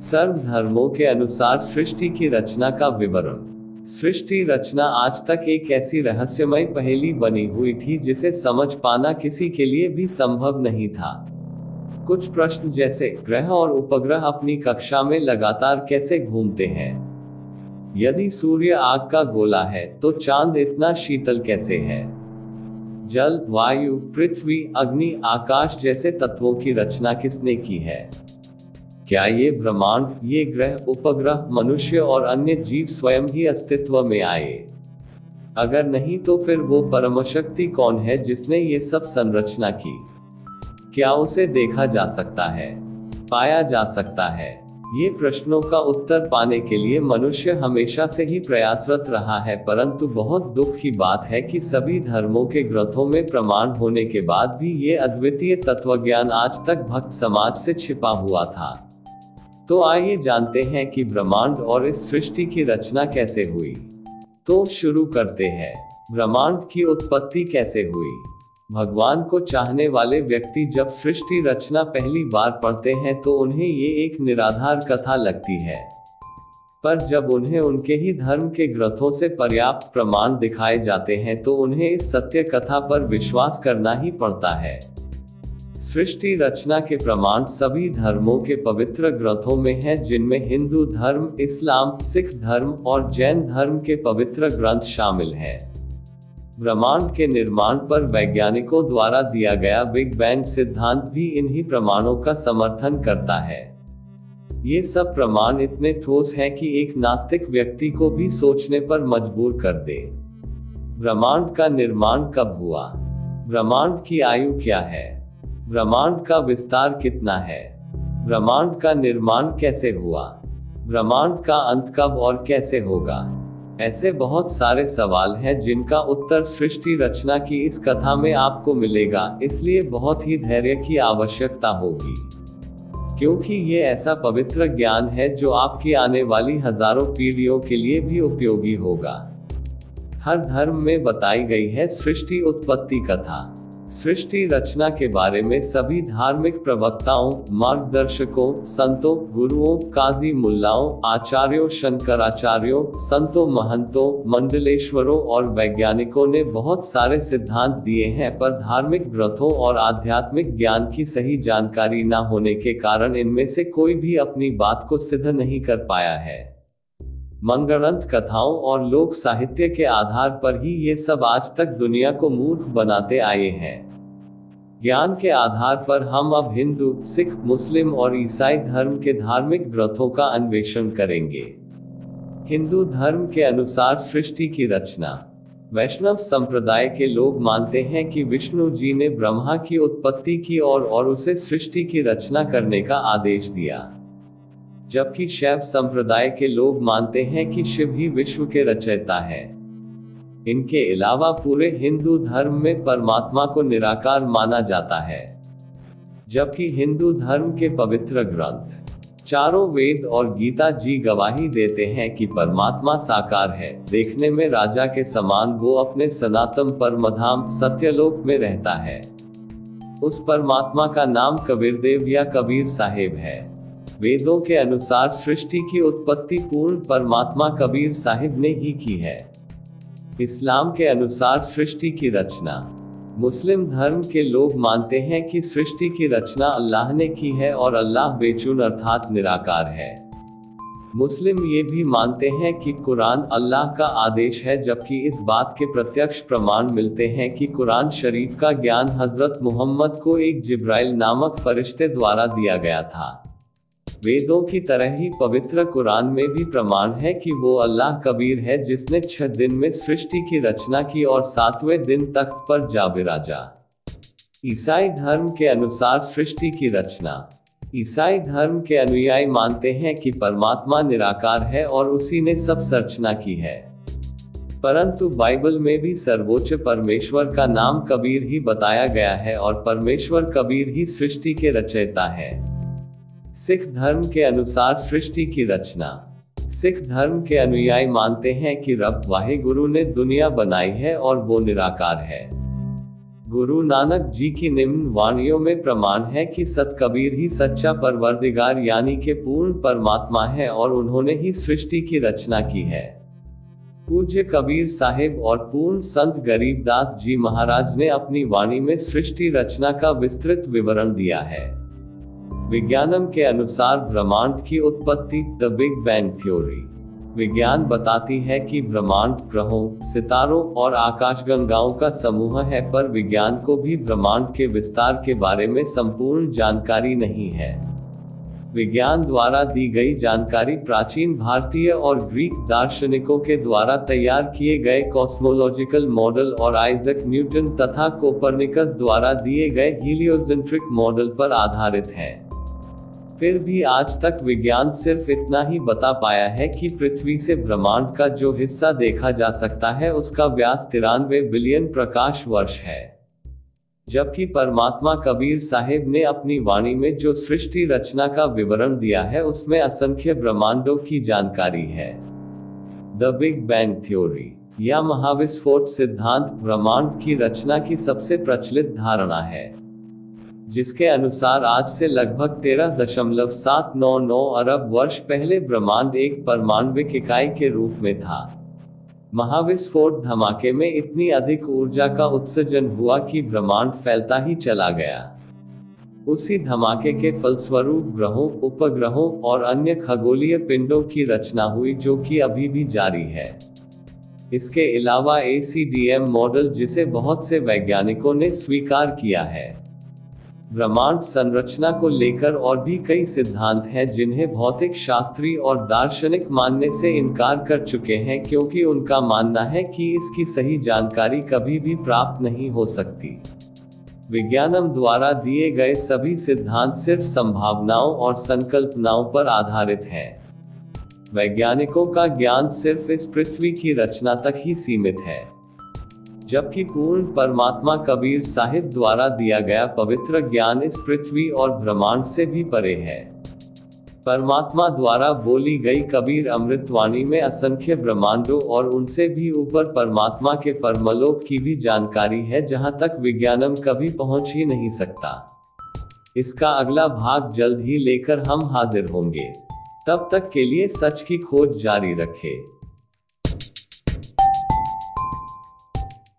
सर्व धर्मों के अनुसार सृष्टि की रचना का विवरण। सृष्टि रचना आज तक एक ऐसी रहस्यमय पहेली बनी हुई थी जिसे समझ पाना किसी के लिए भी संभव नहीं था। कुछ प्रश्न जैसे, ग्रह और उपग्रह अपनी कक्षा में लगातार कैसे घूमते हैं? यदि सूर्य आग का गोला है तो चाँद इतना शीतल कैसे है? जल, वायु, पृथ्वी, अग्नि, आकाश जैसे तत्वों की रचना किसने की है? क्या ये ब्रह्मांड, ये ग्रह, उपग्रह, मनुष्य और अन्य जीव स्वयं ही अस्तित्व में आए? अगर नहीं तो फिर वो परम शक्ति कौन है जिसने ये सब संरचना की? क्या उसे देखा जा सकता है? पाया जा सकता है? ये प्रश्नों का उत्तर पाने के लिए मनुष्य हमेशा से ही प्रयासरत रहा है, परंतु बहुत दुख की बात है कि सभी धर्मों के ग्रंथों में प्रमाण होने के बाद भी ये अद्वितीय तत्वज्ञान आज तक भक्त समाज से छिपा हुआ था। तो आइए जानते हैं कि ब्रह्मांड और इस सृष्टि की रचना कैसे हुई। तो शुरू करते हैं। ब्रह्मांड की उत्पत्ति कैसे हुई? भगवान को चाहने वाले व्यक्ति जब सृष्टि रचना पहली बार पढ़ते हैं तो उन्हें ये एक निराधार कथा लगती है। पर जब उन्हें उनके ही धर्म के ग्रंथों से पर्याप्त प्रमाण दिखाए जाते हैं तो उन्हें इस सत्य कथा पर विश्वास करना ही पड़ता है। सृष्टि रचना के प्रमाण सभी धर्मों के पवित्र ग्रंथों में हैं, जिनमें हिंदू धर्म, इस्लाम, सिख धर्म और जैन धर्म के पवित्र ग्रंथ शामिल हैं। ब्रह्मांड के निर्माण पर वैज्ञानिकों द्वारा दिया गया बिग बैंग सिद्धांत भी इन्हीं प्रमाणों का समर्थन करता है। ये सब प्रमाण इतने ठोस हैं कि एक नास्तिक व्यक्ति को भी सोचने पर मजबूर कर दे। ब्रह्मांड का निर्माण कब हुआ? ब्रह्मांड की आयु क्या है? ब्रह्मांड का विस्तार कितना है? ब्रह्मांड का निर्माण कैसे हुआ? ब्रह्मांड का अंत कब और कैसे होगा? ऐसे बहुत सारे सवाल हैं जिनका उत्तर सृष्टि रचना की इस कथा में आपको मिलेगा, इसलिए बहुत ही धैर्य की आवश्यकता होगी। क्योंकि ये ऐसा पवित्र ज्ञान है जो आपकी आने वाली हज़ारों पीढ़ियों के लिए भी उपयोगी होगा। हर धर्म में बताई गई है सृष्टि उत्पत्ति कथा। सृष्टि रचना के बारे में सभी धार्मिक प्रवक्ताओं, मार्गदर्शकों, संतों, गुरुओं, काजी मुल्लाओं, आचार्यों, शंकराचार्यों, संतों महंतों, मंडलेश्वरों और वैज्ञानिकों ने बहुत सारे सिद्धांत दिए हैं पर धार्मिक ग्रंथों और आध्यात्मिक ज्ञान की सही जानकारी न होने के कारण इनमें से कोई भी अपनी बात को सिद्ध नहीं कर पाया है। मंगलंत कथाओं और लोक साहित्य के आधार पर ही ये सब आज तक दुनिया को मूर्ख बनाते आए हैं। ज्ञान के आधार पर हम अब हिंदू सिख मुस्लिम और ईसाई धर्म के धार्मिक ग्रंथों का अन्वेषण करेंगे। हिंदू धर्म के अनुसार सृष्टि की रचना। वैष्णव संप्रदाय के लोग मानते हैं कि विष्णु जी ने ब्रह्मा की उत्पत्ति की और, और उसे सृष्टि की रचना करने का आदेश दिया। जबकि शैव संप्रदाय के लोग मानते हैं कि शिव ही विश्व के रचयिता है। इनके अलावा पूरे हिंदू धर्म में परमात्मा को निराकार माना जाता है। जबकि हिंदू धर्म के पवित्र ग्रंथ, चारों वेद और गीता जी गवाही देते हैं कि परमात्मा साकार है। देखने में राजा के समान वो अपने सनातन परमधाम सत्यलोक में रहता है। उस परमात्मा का नाम कबीरदेव या कबीर साहेब है। वेदों के अनुसार सृष्टि की उत्पत्ति पूर्ण परमात्मा कबीर साहिब ने ही की है। इस्लाम के अनुसार सृष्टि की रचना। मुस्लिम धर्म के लोग मानते हैं कि सृष्टि की रचना अल्लाह ने की है और अल्लाह बेचुन अर्थात निराकार है। मुस्लिम ये भी मानते हैं कि कुरान अल्लाह का आदेश है, जबकि इस बात के प्रत्यक्ष प्रमाण मिलते हैं कि कुरान शरीफ का ज्ञान हज़रत मोहम्मद को एक जिब्राइल नामक फरिश्ते द्वारा दिया गया था। वेदों की तरह ही पवित्र कुरान में भी प्रमाण है कि वो अल्लाह कबीर है जिसने छह दिन में सृष्टि की रचना की और सातवें दिन तख्त पर जा बिराजा ईसाई धर्म के अनुसार सृष्टि की रचना। ईसाई धर्म के अनुयायी मानते हैं कि परमात्मा निराकार है और उसी ने सब सर्चना की है। परंतु बाइबल में भी सर्वोच्च परमेश्वर का नाम कबीर ही बताया गया है और परमेश्वर कबीर ही सृष्टि के रचयिता है। सिख धर्म के अनुसार सृष्टि की रचना। सिख धर्म के अनुयायी मानते हैं कि रब वाहे गुरु ने दुनिया बनाई है और वो निराकार है। गुरु नानक जी की निम्न वाणियों में प्रमाण है कि सत कबीर ही सच्चा परवरदिगार यानी के पूर्ण परमात्मा है और उन्होंने ही सृष्टि की रचना की है। पूज्य कबीर साहिब और पूर्ण संत गरीबदास जी महाराज ने अपनी वाणी में सृष्टि रचना का विस्तृत विवरण दिया है। विज्ञानम के अनुसार ब्रह्मांड की उत्पत्ति द बिग बैंग थ्योरी। विज्ञान बताती है कि ब्रह्मांड ग्रहों, सितारों और आकाशगंगाओं का समूह है, पर विज्ञान को भी ब्रह्मांड के विस्तार के बारे में संपूर्ण जानकारी नहीं है। विज्ञान द्वारा दी गई जानकारी प्राचीन भारतीय और ग्रीक दार्शनिकों के द्वारा तैयार किए गए कॉस्मोलॉजिकल मॉडल और आइजक न्यूटन तथा कोपरनिकस द्वारा दिए गए हीलियोजेंट्रिक मॉडल पर आधारित है। फिर भी आज तक विज्ञान सिर्फ़ इतना ही बता पाया है कि पृथ्वी से ब्रह्मांड का जो हिस्सा देखा जा सकता है, उसका व्यास तिरानवे बिलियन प्रकाश वर्ष है। जबकि परमात्मा कबीर साहिब ने अपनी वाणी में जो सृष्टि रचना का विवरण दिया है, उसमें असंख्य ब्रह्मांडों की जानकारी है। द बिग बैंग थ्योरी या महाविस्फोट सिद्धांत ब्रह्मांड की रचना की सबसे प्रचलित धारणा है। जिसके अनुसार आज से लगभग तेरह दशमलव सात नौ नौ अरब वर्ष पहले ब्रह्मांड एक परमाणविक इकाई के रूप में था। महाविस्फोट धमाके में इतनी अधिक ऊर्जा का उत्सर्जन हुआ कि ब्रह्मांड फैलता ही चला गया। उसी धमाके के फलस्वरूप ग्रहों, उपग्रहों और अन्य खगोलीय पिंडों की रचना हुई जो कि अभी भी जारी है। इसके अलावा एसीडीएम मॉडल जिसे बहुत से वैज्ञानिकों ने स्वीकार किया है। ब्रह्मांड संरचना को लेकर और भी कई सिद्धांत हैं जिन्हें भौतिक शास्त्री और दार्शनिक मानने से इनकार कर चुके हैं क्योंकि उनका मानना है कि इसकी सही जानकारी कभी भी प्राप्त नहीं हो सकती। विज्ञानम द्वारा दिए गए सभी सिद्धांत सिर्फ़ संभावनाओं और संकल्पनाओं पर आधारित हैं। वैज्ञानिकों का ज्ञान सिर्फ़ इस पृथ्वी की रचना तक ही सीमित है। जबकि पूर्ण परमात्मा कबीर साहिब द्वारा दिया गया पवित्र ज्ञान इस पृथ्वी और ब्रह्मांड से भी परे है। परमात्मा द्वारा बोली गई कबीर अमृतवाणी में असंख्य ब्रह्मांडों और उनसे भी ऊपर परमात्मा के परमलोक की भी जानकारी है, जहाँ तक विज्ञानम कभी पहुँच ही नहीं सकता। इसका अगला भाग जल्द ही लेकर हम हाजिर होंगे। तब तक के लिए सच की खोज जारी रखें।